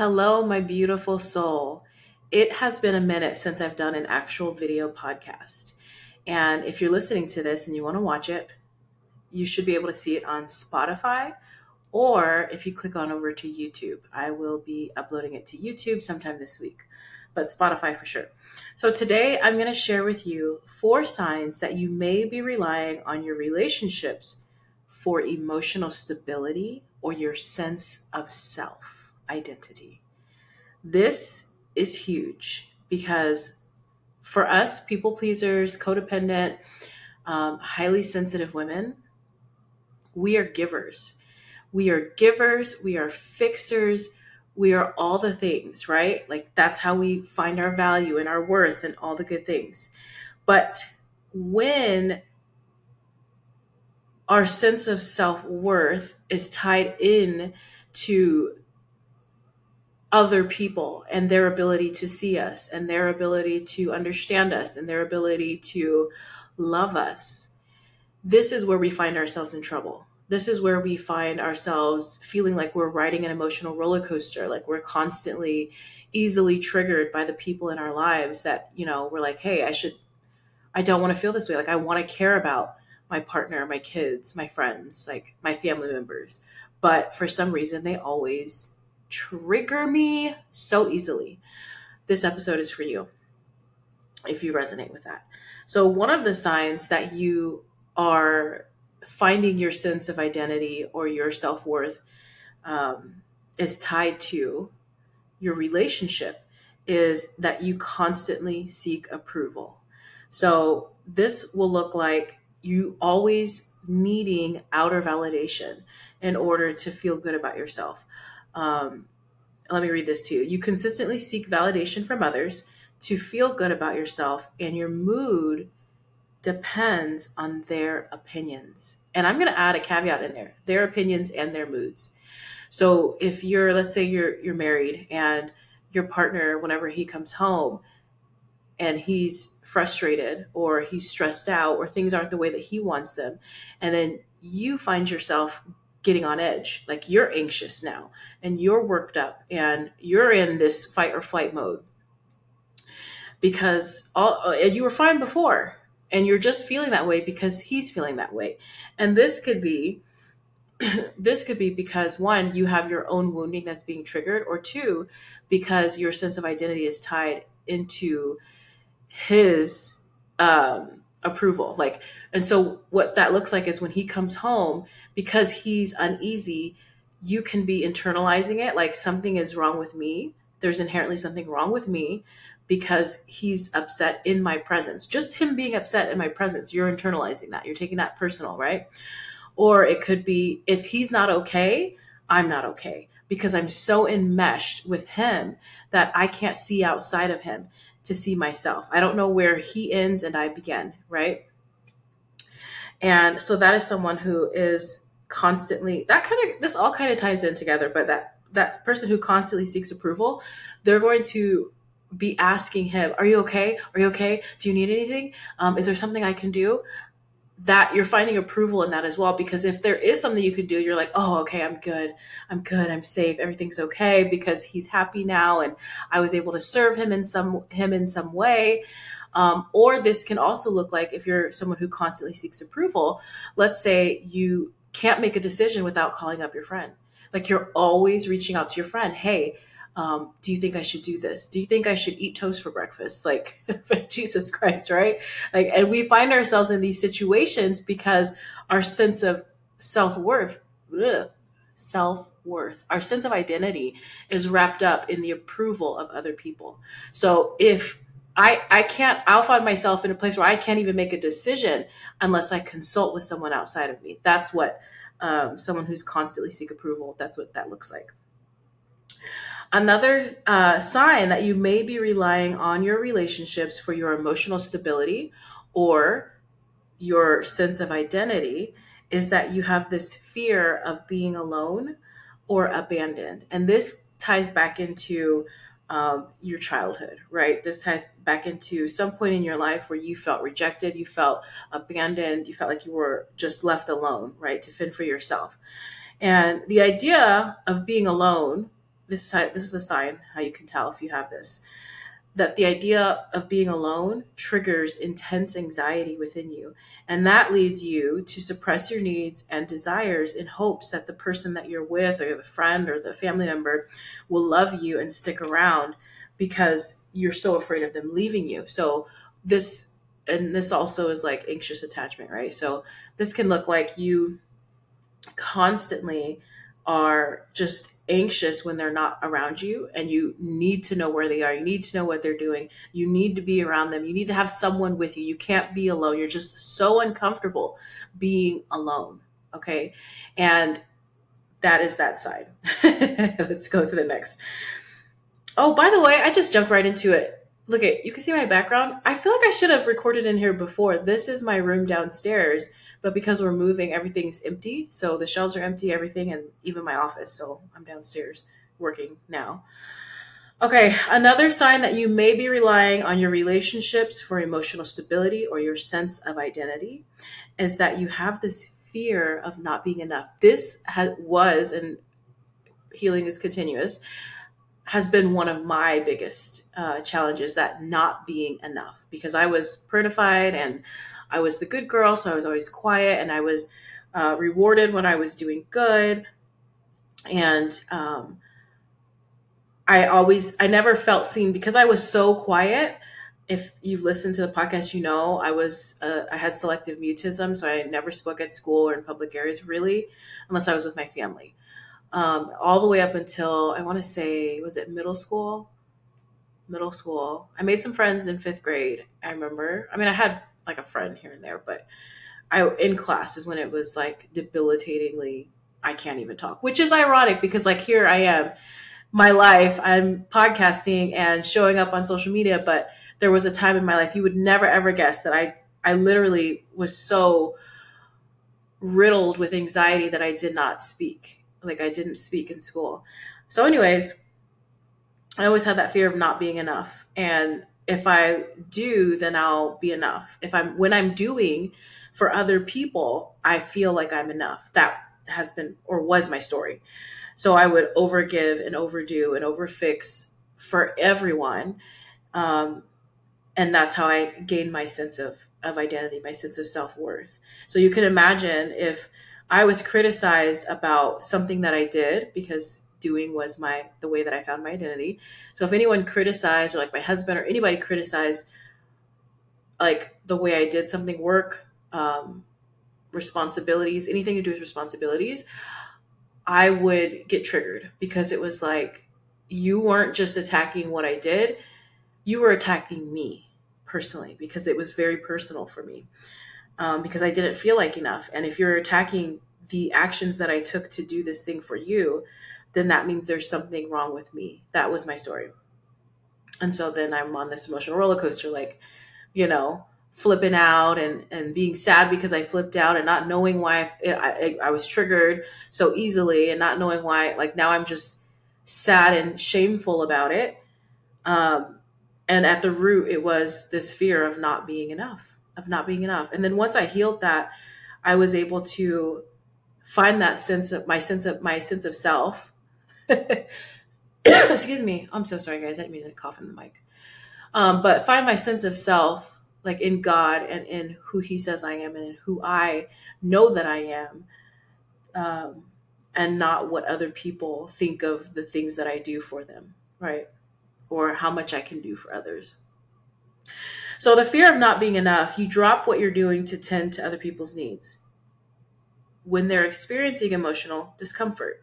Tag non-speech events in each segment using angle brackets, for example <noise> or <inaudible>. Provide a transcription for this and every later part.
Hello, my beautiful soul. It has been a minute since I've done an actual video podcast. And if you're listening to this and you want to watch it, you should be able to see it on Spotify or if you click on over to YouTube. I will be uploading it to YouTube sometime this week, but Spotify for sure. So today I'm going to share with you four signs that you may be relying on your relationships for emotional stability or your sense of self identity. This is huge because for us, people pleasers, codependent, um, highly sensitive women, we are givers. We are givers, we are fixers, we are all the things, right? Like that's how we find our value and our worth and all the good things. But when our sense of self worth is tied in to other people and their ability to see us and their ability to understand us and their ability to love us. This is where we find ourselves in trouble. This is where we find ourselves feeling like we're riding an emotional roller coaster, like we're constantly easily triggered by the people in our lives that, you know, we're like, hey, I should, I don't want to feel this way. Like, I want to care about my partner, my kids, my friends, like my family members. But for some reason, they always trigger me so easily. This episode is for you if you resonate with that. So, one of the signs that you are finding your sense of identity or your self worth um, is tied to your relationship is that you constantly seek approval. So, this will look like you always needing outer validation in order to feel good about yourself. Um, let me read this to you. You consistently seek validation from others to feel good about yourself, and your mood depends on their opinions. And I'm going to add a caveat in there their opinions and their moods. So if you're, let's say you're, you're married and your partner, whenever he comes home and he's frustrated or he's stressed out or things aren't the way that he wants them, and then you find yourself getting on edge. Like you're anxious now and you're worked up and you're in this fight or flight mode because all uh, you were fine before and you're just feeling that way because he's feeling that way. And this could be <clears throat> this could be because one, you have your own wounding that's being triggered, or two, because your sense of identity is tied into his um, approval. Like and so what that looks like is when he comes home because he's uneasy you can be internalizing it like something is wrong with me. There's inherently something wrong with me because he's upset in my presence. Just him being upset in my presence you're internalizing that. You're taking that personal right? Or it could be if he's not okay i'm not okay because i'm so enmeshed with him that i can't see outside of him to see myself. I don't know where he ends and I begin, right? And so that is someone who is constantly that kind of this all kind of ties in together, but that that person who constantly seeks approval, they're going to be asking him, "Are you okay? Are you okay? Do you need anything? Um, is there something I can do?" That you're finding approval in that as well because if there is something you can do you're like oh okay i'm good. I'm good. I'm safe. Everything's okay because he's happy now and i was able to serve him in some him in some way. Um, or this can also look like if you're someone who constantly seeks approval let's say you can't make a decision without calling up your friend. Like you're always reaching out to your friend hey um, do you think I should do this? Do you think I should eat toast for breakfast? Like, <laughs> Jesus Christ, right? Like, and we find ourselves in these situations because our sense of self worth, self worth, our sense of identity is wrapped up in the approval of other people. So if I, I can't, I'll find myself in a place where I can't even make a decision unless I consult with someone outside of me. That's what um, someone who's constantly seek approval, that's what that looks like. Another uh, sign that you may be relying on your relationships for your emotional stability or your sense of identity is that you have this fear of being alone or abandoned. And this ties back into um, your childhood, right? This ties back into some point in your life where you felt rejected, you felt abandoned, you felt like you were just left alone, right? To fend for yourself. And the idea of being alone this is how, this is a sign how you can tell if you have this that the idea of being alone triggers intense anxiety within you. And that leads you to suppress your needs and desires in hopes that the person that you're with, or the friend, or the family member will love you and stick around because you're so afraid of them leaving you. So, this, and this also is like anxious attachment, right? So, this can look like you constantly are just anxious when they're not around you and you need to know where they are. You need to know what they're doing. You need to be around them. You need to have someone with you. You can't be alone. You're just so uncomfortable being alone okay? And that is that side. <laughs> Let's go to the next. Oh by the way i just jumped right into it. Look at you can see my background. I feel like i should have recorded in here before. This is my room downstairs but because we're moving, everything's empty. So the shelves are empty, everything, and even my office. So I'm downstairs working now. Okay, another sign that you may be relying on your relationships for emotional stability or your sense of identity is that you have this fear of not being enough. This ha- was, and healing is continuous, has been one of my biggest uh, challenges that not being enough because I was prettified and I was the good girl, so I was always quiet, and I was uh, rewarded when I was doing good. And um, I always, I never felt seen because I was so quiet. If you've listened to the podcast, you know I was uh, I had selective mutism, so I never spoke at school or in public areas really, unless I was with my family. Um, all the way up until I want to say was it middle school middle school i made some friends in fifth grade i remember i mean i had like a friend here and there, but I in class is when it was like debilitatingly I can't even talk, which is ironic because like here I am, my life, I'm podcasting and showing up on social media, but there was a time in my life you would never ever guess that I I literally was so riddled with anxiety that I did not speak. Like I didn't speak in school. So anyways, I always had that fear of not being enough. And if I do, then I'll be enough. If I'm when I'm doing for other people, I feel like I'm enough. That has been or was my story. So I would overgive and overdo and overfix for everyone. Um, and that's how I gained my sense of, of identity, my sense of self worth. So you can imagine if I was criticized about something that I did because doing was my the way that I found my identity. So if anyone criticized or like my husband or anybody criticized like the way I did something work, um, responsibilities, anything to do with responsibilities, I would get triggered because it was like you weren't just attacking what I did, you were attacking me personally because it was very personal for me. Um, because I didn't feel like enough. And if you're attacking the actions that I took to do this thing for you, then that means there's something wrong with me. That was my story. And so then I'm on this emotional roller coaster, like, you know, flipping out and, and being sad because I flipped out and not knowing why I, I, I was triggered so easily and not knowing why, like now I'm just sad and shameful about it. Um, and at the root, it was this fear of not being enough, of not being enough. And then once I healed that, I was able to find that sense of my sense of my sense of self <coughs> Excuse me. I'm so sorry, guys. I didn't mean to cough in the mic. Um, but find my sense of self, like in God and in who He says I am and who I know that I am, um, and not what other people think of the things that I do for them, right? Or how much I can do for others. So, the fear of not being enough, you drop what you're doing to tend to other people's needs when they're experiencing emotional discomfort.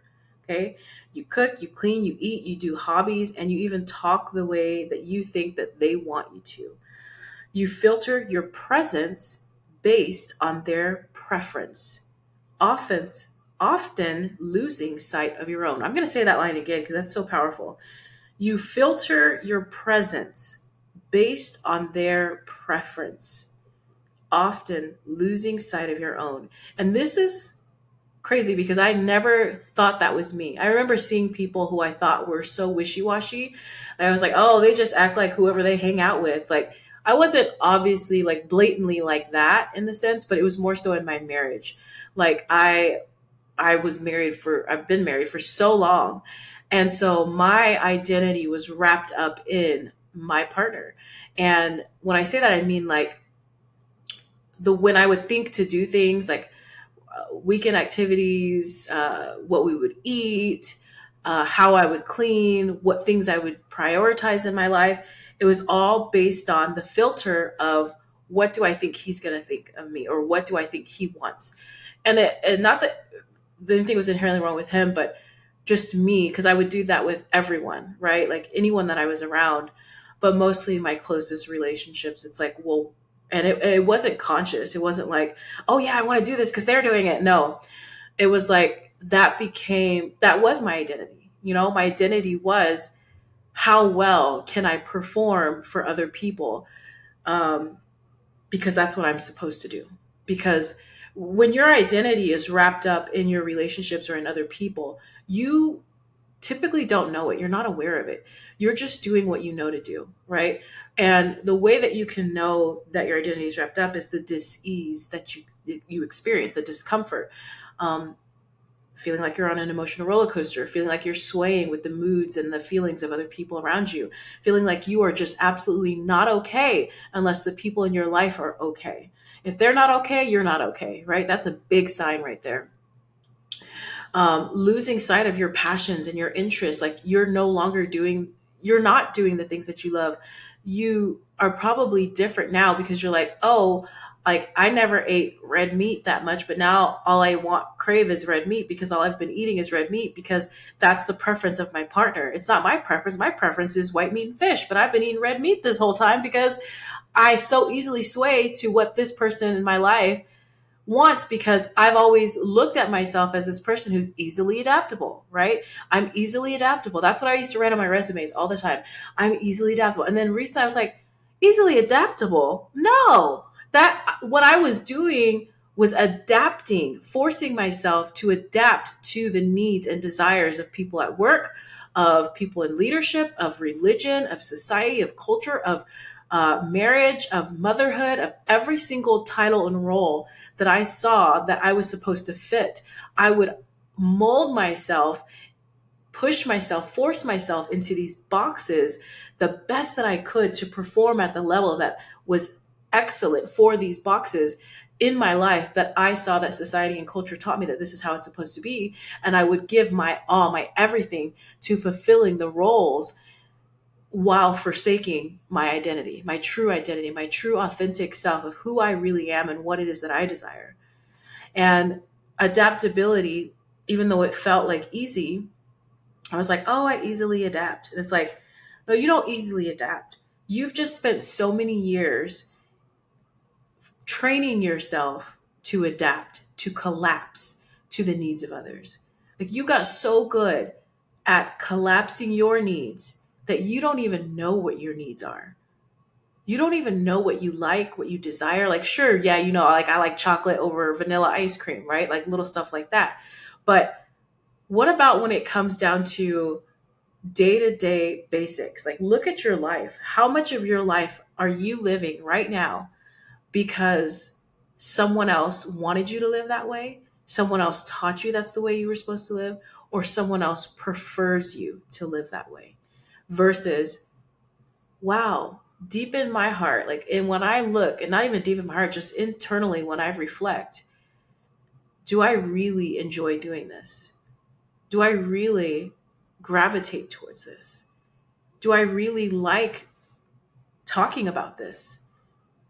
Okay. You cook, you clean, you eat, you do hobbies, and you even talk the way that you think that they want you to. You filter your presence based on their preference, often, often losing sight of your own. I'm going to say that line again because that's so powerful. You filter your presence based on their preference, often losing sight of your own. And this is crazy because I never thought that was me. I remember seeing people who I thought were so wishy washy. And I was like, oh, they just act like whoever they hang out with. Like, I wasn't obviously like blatantly like that in the sense, but it was more so in my marriage. Like, I. I was married for I've been married for so long And so my identity was wrapped up in my partner. And when I say that, I mean like the when I would think to do things like weekend activities, uh, what we would eat, uh, how I would clean, what things I would prioritize in my life. It was all based on the filter of what do I think he's going to think of me or what do I think he wants. And, it, and not that anything was inherently wrong with him, but just me, because I would do that with everyone, right? Like anyone that I was around, but mostly my closest relationships. It's like, well, and it, it wasn't conscious. It wasn't like, oh yeah, I want to do this because they're doing it. No, it was like that became, that was my identity. You know, my identity was how well can I perform for other people? Um, because that's what I'm supposed to do. Because when your identity is wrapped up in your relationships or in other people, you typically don't know it. You're not aware of it. You're just doing what you know to do, right? And the way that you can know that your identity is wrapped up is the dis-ease that you you experience, the discomfort. Um, feeling like you're on an emotional roller coaster, feeling like you're swaying with the moods and the feelings of other people around you, feeling like you are just absolutely not okay unless the people in your life are okay. If they're not okay, you're not okay, right? That's a big sign right there. Um, losing sight of your passions and your interests, like you're no longer doing, you're not doing the things that you love. You are probably different now because you're like, oh, like I never ate red meat that much, but now all I want crave is red meat because all I've been eating is red meat because that's the preference of my partner. It's not my preference. My preference is white meat and fish, but I've been eating red meat this whole time because I so easily sway to what this person in my life wants because I've always looked at myself as this person who's easily adaptable, right? I'm easily adaptable. That's what I used to write on my resumes all the time. I'm easily adaptable. And then recently I was like, easily adaptable? No that what I was doing was adapting, forcing myself to adapt to the needs and desires of people at work, of people in leadership, of religion, of society, of culture, of uh, marriage, of motherhood, of every single title and role that I saw that I was supposed to fit. I would mold myself, push myself, force myself into these boxes the best that I could to perform at the level that was excellent for these boxes in my life that I saw that society and culture taught me that this is how it's supposed to be. And I would give my all, my everything to fulfilling the roles while forsaking my identity, my true identity, my true authentic self of who I really am and what it is that I desire. And adaptability, even though it felt like easy, I was like, oh, I easily adapt. And it's like, no, you don't easily adapt. You've just spent so many years training yourself to adapt, to collapse to the needs of others. Like you got so good at collapsing your needs that you don't even know what your needs are. You don't even know what you like, what you desire. Like, sure, yeah, you know, like I like chocolate over vanilla ice cream, right? Like little stuff like that. But what about when it comes down to day to day basics? Like, look at your life. How much of your life are you living right now because someone else wanted you to live that way, someone else taught you that's the way you were supposed to live, or someone else prefers you to live that way. Versus, wow, deep in my heart, like, and when I look, and not even deep in my heart, just internally when I reflect, do I really enjoy doing this? Do I really gravitate towards this? Do I really like talking about this?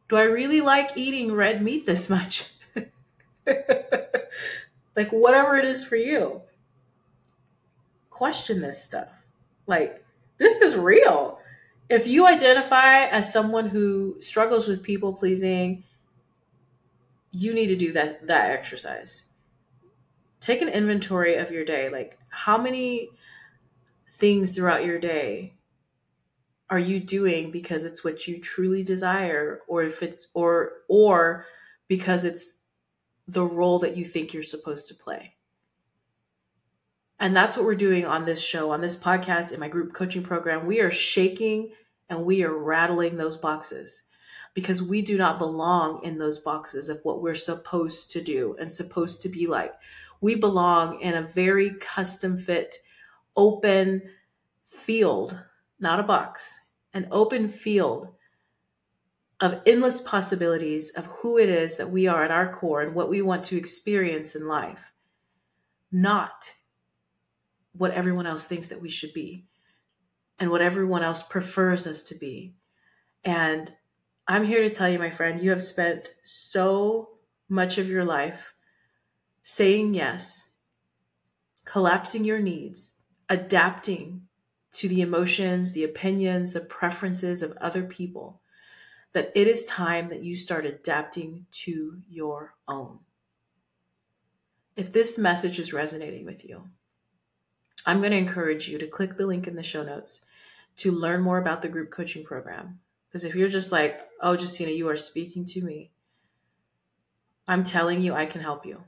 do I really like eating red meat this much? <laughs> like, whatever it is for you, question this stuff. Like, this is real. If you identify as someone who struggles with people pleasing, you need to do that that exercise. Take an inventory of your day. Like, how many things throughout your day are you doing because it's what you truly desire or if it's or or because it's the role that you think you're supposed to play and that's what we're doing on this show on this podcast in my group coaching program. We are shaking and we are rattling those boxes because we do not belong in those boxes of what we're supposed to do and supposed to be like. We belong in a very custom fit open field, not a box, an open field of endless possibilities of who it is that we are at our core and what we want to experience in life, not what everyone else thinks that we should be and what everyone else prefers us to be. And I'm here to tell you, my friend, you have spent so much of your life saying yes, collapsing your needs, adapting to the emotions, the opinions, the preferences of other people that it is time that you start adapting to your own. If this message is resonating with you, I'm going to encourage you to click the link in the show notes to learn more about the group coaching program. Because if you're just like, oh, Justina, you are speaking to me, I'm telling you, I can help you.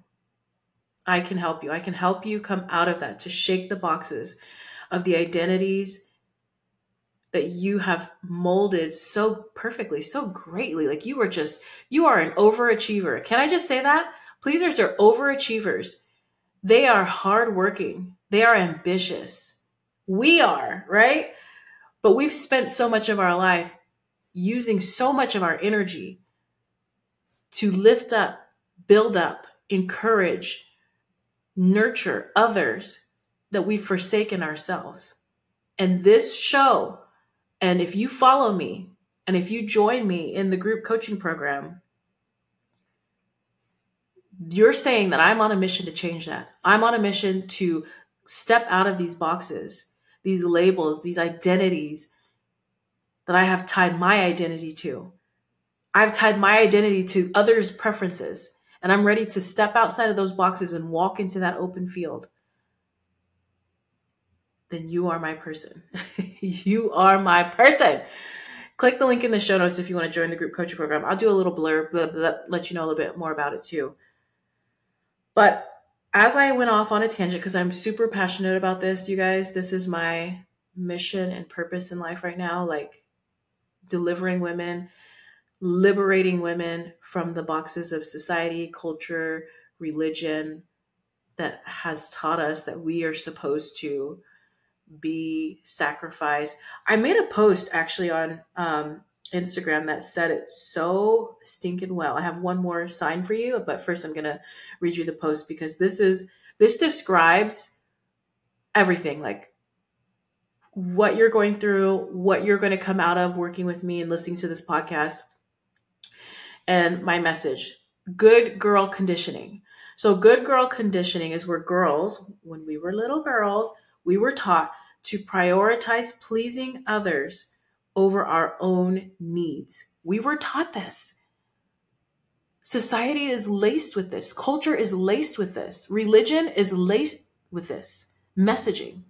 I can help you. I can help you come out of that to shake the boxes of the identities that you have molded so perfectly, so greatly. Like you are just, you are an overachiever. Can I just say that? Pleasers are overachievers. They are hardworking. They are ambitious. We are, right? But we've spent so much of our life using so much of our energy to lift up, build up, encourage, nurture others that we've forsaken ourselves. And this show and if you follow me and if you join me in the group coaching program, you're saying that I'm on a mission to change that. I'm on a mission to step out of these boxes, these labels, these identities that I have tied my identity to. I've tied my identity to others' preferences, and I'm ready to step outside of those boxes and walk into that open field then you are my person. <laughs> you are my person. Click the link in the show notes if you want to join the group coaching program. I'll do a little blurb, blah, let you know a little bit more about it too. But as I went off on a tangent, because I'm super passionate about this, you guys, this is my mission and purpose in life right now like delivering women, liberating women from the boxes of society, culture, religion that has taught us that we are supposed to be sacrificed. I made a post actually on um, Instagram that said it so stinking well. I have one more sign for you, but first I'm gonna read you the post because this is this describes everything like what you're going through, what you're going to come out of working with me and listening to this podcast, and my message good girl conditioning. So, good girl conditioning is where girls, when we were little girls, we were taught to prioritize pleasing others over our own needs. We were taught this. Society is laced with this. Culture is laced with this. Religion is laced with this messaging.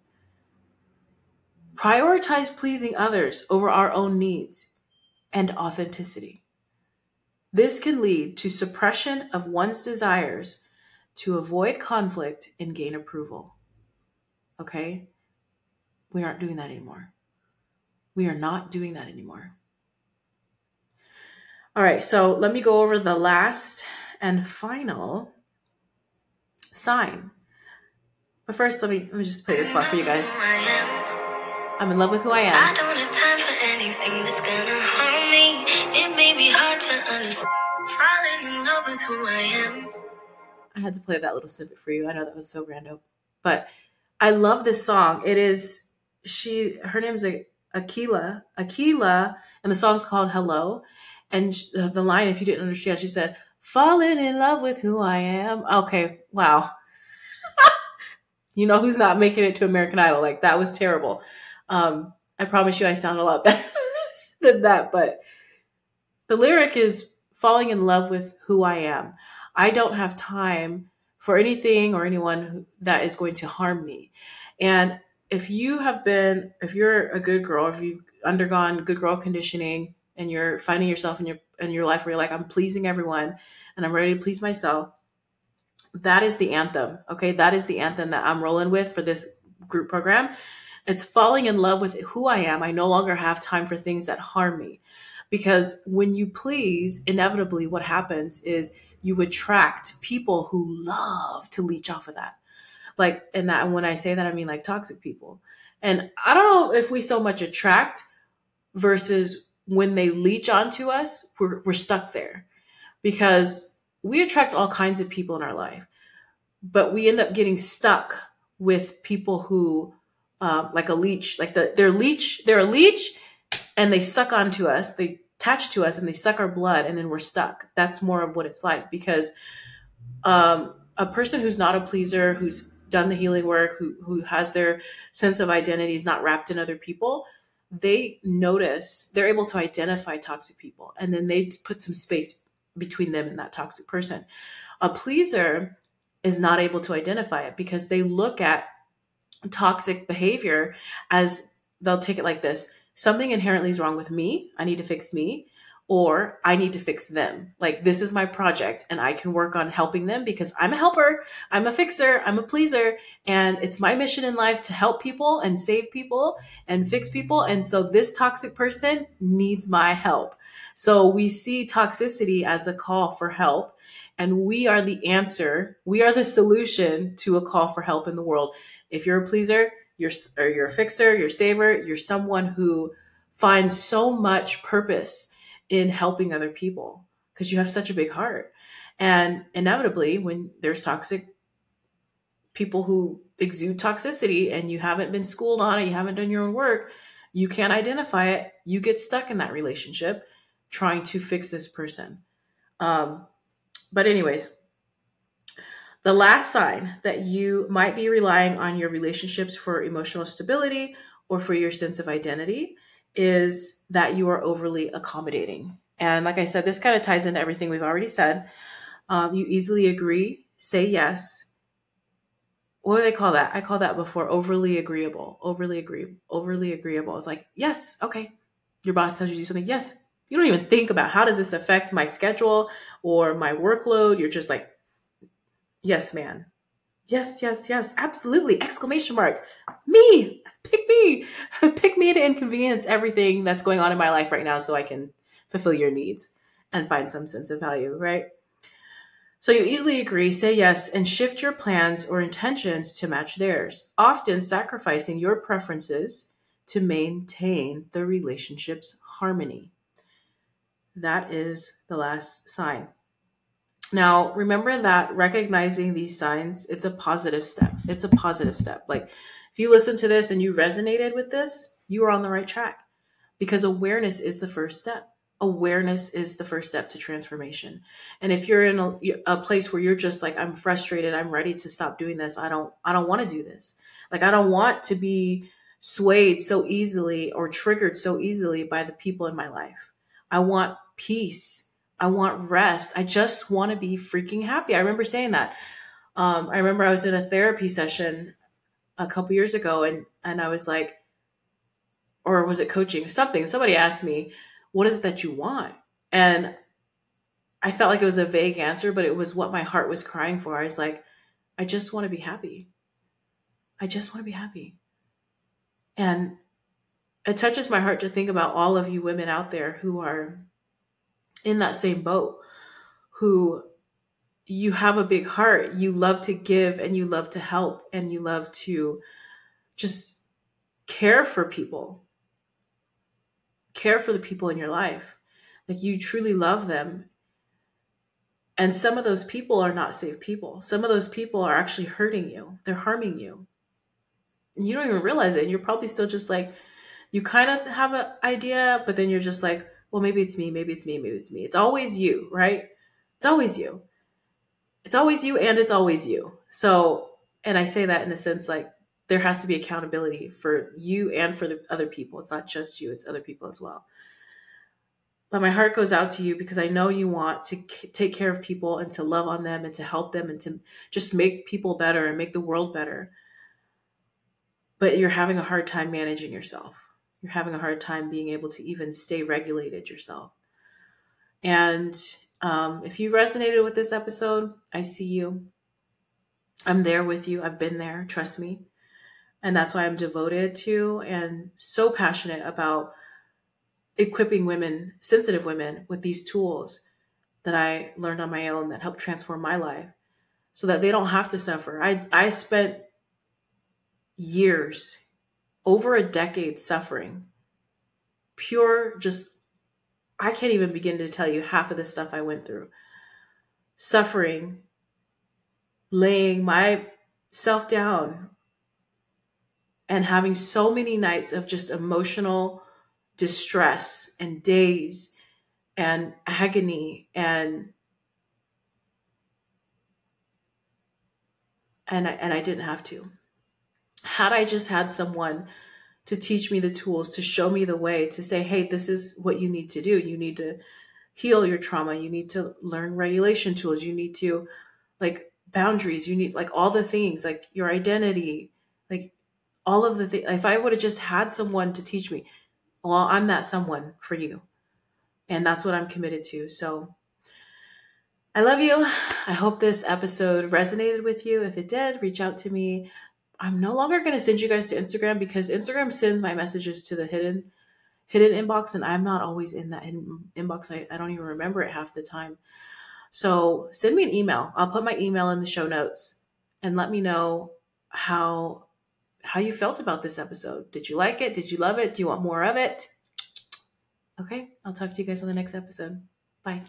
Prioritize pleasing others over our own needs and authenticity. This can lead to suppression of one's desires to avoid conflict and gain approval. Okay? We aren't doing that anymore. We are not doing that anymore. All right, so let me go over the last and final sign. But first, let me let me just play this song for you guys. I'm in love with who I am. I don't have time for anything that's gonna harm me. It may be hard to understand. Falling in love with who I am. I had to play that little snippet for you. I know that was so random, but I love this song. It is she her name's Akila Akila, and the song's called Hello. And the line, if you didn't understand, she said, "Falling in love with who I am." Okay, wow. <laughs> you know who's not making it to American Idol? Like that was terrible. Um, I promise you, I sound a lot <laughs> better than that. But the lyric is falling in love with who I am. I don't have time for anything or anyone that is going to harm me. And if you have been, if you're a good girl, if you've undergone good girl conditioning and you're finding yourself in your in your life where you're like, I'm pleasing everyone and I'm ready to please myself, that is the anthem. Okay, that is the anthem that I'm rolling with for this group program. It's falling in love with who I am. I no longer have time for things that harm me. Because when you please, inevitably what happens is you attract people who love to leech off of that like and that when i say that i mean like toxic people. And i don't know if we so much attract versus when they leech onto us we're, we're stuck there. Because we attract all kinds of people in our life but we end up getting stuck with people who uh, like a leech like the they're leech they're a leech and they suck onto us they attach to us and they suck our blood and then we're stuck. That's more of what it's like because um, a person who's not a pleaser who's done the healing work, who who has their sense of identity is not wrapped in other people, they notice they're able to identify toxic people, and then they put some space between them and that toxic person. A pleaser is not able to identify it because they look at toxic behavior as they'll take it like this something inherently is wrong with me i need to fix me or I need to fix them. Like this is my project and I can work on helping them because I'm a helper, I'm a fixer, I'm a pleaser, and it's my mission in life to help people and save people and fix people. And so this toxic person needs my help. So we see toxicity as a call for help and we are the answer. We are the solution to a call for help in the world. If you're a pleaser, you're or you're a fixer, you're a saver, you're someone who finds so much purpose in helping other people because you have such a big heart. And inevitably, when there's toxic people who exude toxicity and you haven't been schooled on it, you haven't done your own work, you can't identify it. You get stuck in that relationship trying to fix this person. Um, but, anyways, the last sign that you might be relying on your relationships for emotional stability or for your sense of identity is that you are overly accommodating. And like I said, this kind of ties into everything we've already said. Um, you easily agree, say yes. What do they call that? I call that before overly agreeable. Overly agree, overly agreeable. It's like, yes, okay. Your boss tells you to do something. Yes. You don't even think about how does this affect my schedule or my workload. You're just like, yes, man. Yes, yes, yes, absolutely. Exclamation mark. Me, pick me, <laughs> pick me to inconvenience everything that's going on in my life right now so I can fulfill your needs and find some sense of value, right? So you easily agree, say yes, and shift your plans or intentions to match theirs, often sacrificing your preferences to maintain the relationship's harmony. That is the last sign. Now, remember that recognizing these signs, it's a positive step. It's a positive step. Like if you listen to this and you resonated with this, you are on the right track because awareness is the first step. Awareness is the first step to transformation. And if you're in a, a place where you're just like, I'm frustrated, I'm ready to stop doing this. I don't, I don't want to do this. Like, I don't want to be swayed so easily or triggered so easily by the people in my life. I want peace I want rest. I just want to be freaking happy. I remember saying that. Um, I remember I was in a therapy session a couple years ago and, and I was like, or was it coaching? Something. Somebody asked me, what is it that you want? And I felt like it was a vague answer, but it was what my heart was crying for. I was like, I just want to be happy. I just want to be happy. And it touches my heart to think about all of you women out there who are in that same boat who you have a big heart. You love to give and you love to help and you love to just care for people. Care for the people in your life. Like you truly love them. And some of those people are not safe people. Some of those people are actually hurting you. They're harming you. And you don't even realize it. And you're probably still just like you kind of have an idea but then you're just like well, maybe it's me, maybe it's me, maybe it's me. It's always you, right? It's always you. It's always you and it's always you. So, and I say that in a sense like there has to be accountability for you and for the other people. It's not just you, it's other people as well. But my heart goes out to you because I know you want to take care of people and to love on them and to help them and to just make people better and make the world better. But you're having a hard time managing yourself you're having a hard time being able to even stay regulated yourself. And um, if you resonated with this episode, I see you. I'm there with you. I've been there. Trust me. And that's why I'm devoted to and so passionate about equipping women, sensitive women, with these tools that I learned on my own that helped transform my life so that they don't have to suffer. I, I spent years, over a decade suffering. Pure, just, I can't even begin to tell you half of the stuff I went through. Suffering, laying myself down, and having so many nights of just emotional distress and days and agony and and I, and I didn't have to. Had I just had someone to teach me the tools, to show me the way, to say, hey, this is what you need to do. You need to heal your trauma. You need to learn regulation tools. You need to, like, boundaries. You need, like, all the things, like your identity, like, all of the things. If I would have just had someone to teach me, well, I'm that someone for you. And that's what I'm committed to. So, I love you. I hope this episode resonated with you. If it did, reach out to me. I'm no longer going to send you guys to Instagram because Instagram sends my messages to the hidden hidden inbox and I'm not always in that hidden inbox. I, I don't even remember it half the time. So send me an email. I'll put my email in the show notes and let me know how how you felt about this episode. Did you like it? Did you love it? Do you want more of it? Okay, I'll talk to you guys on the next episode. Bye.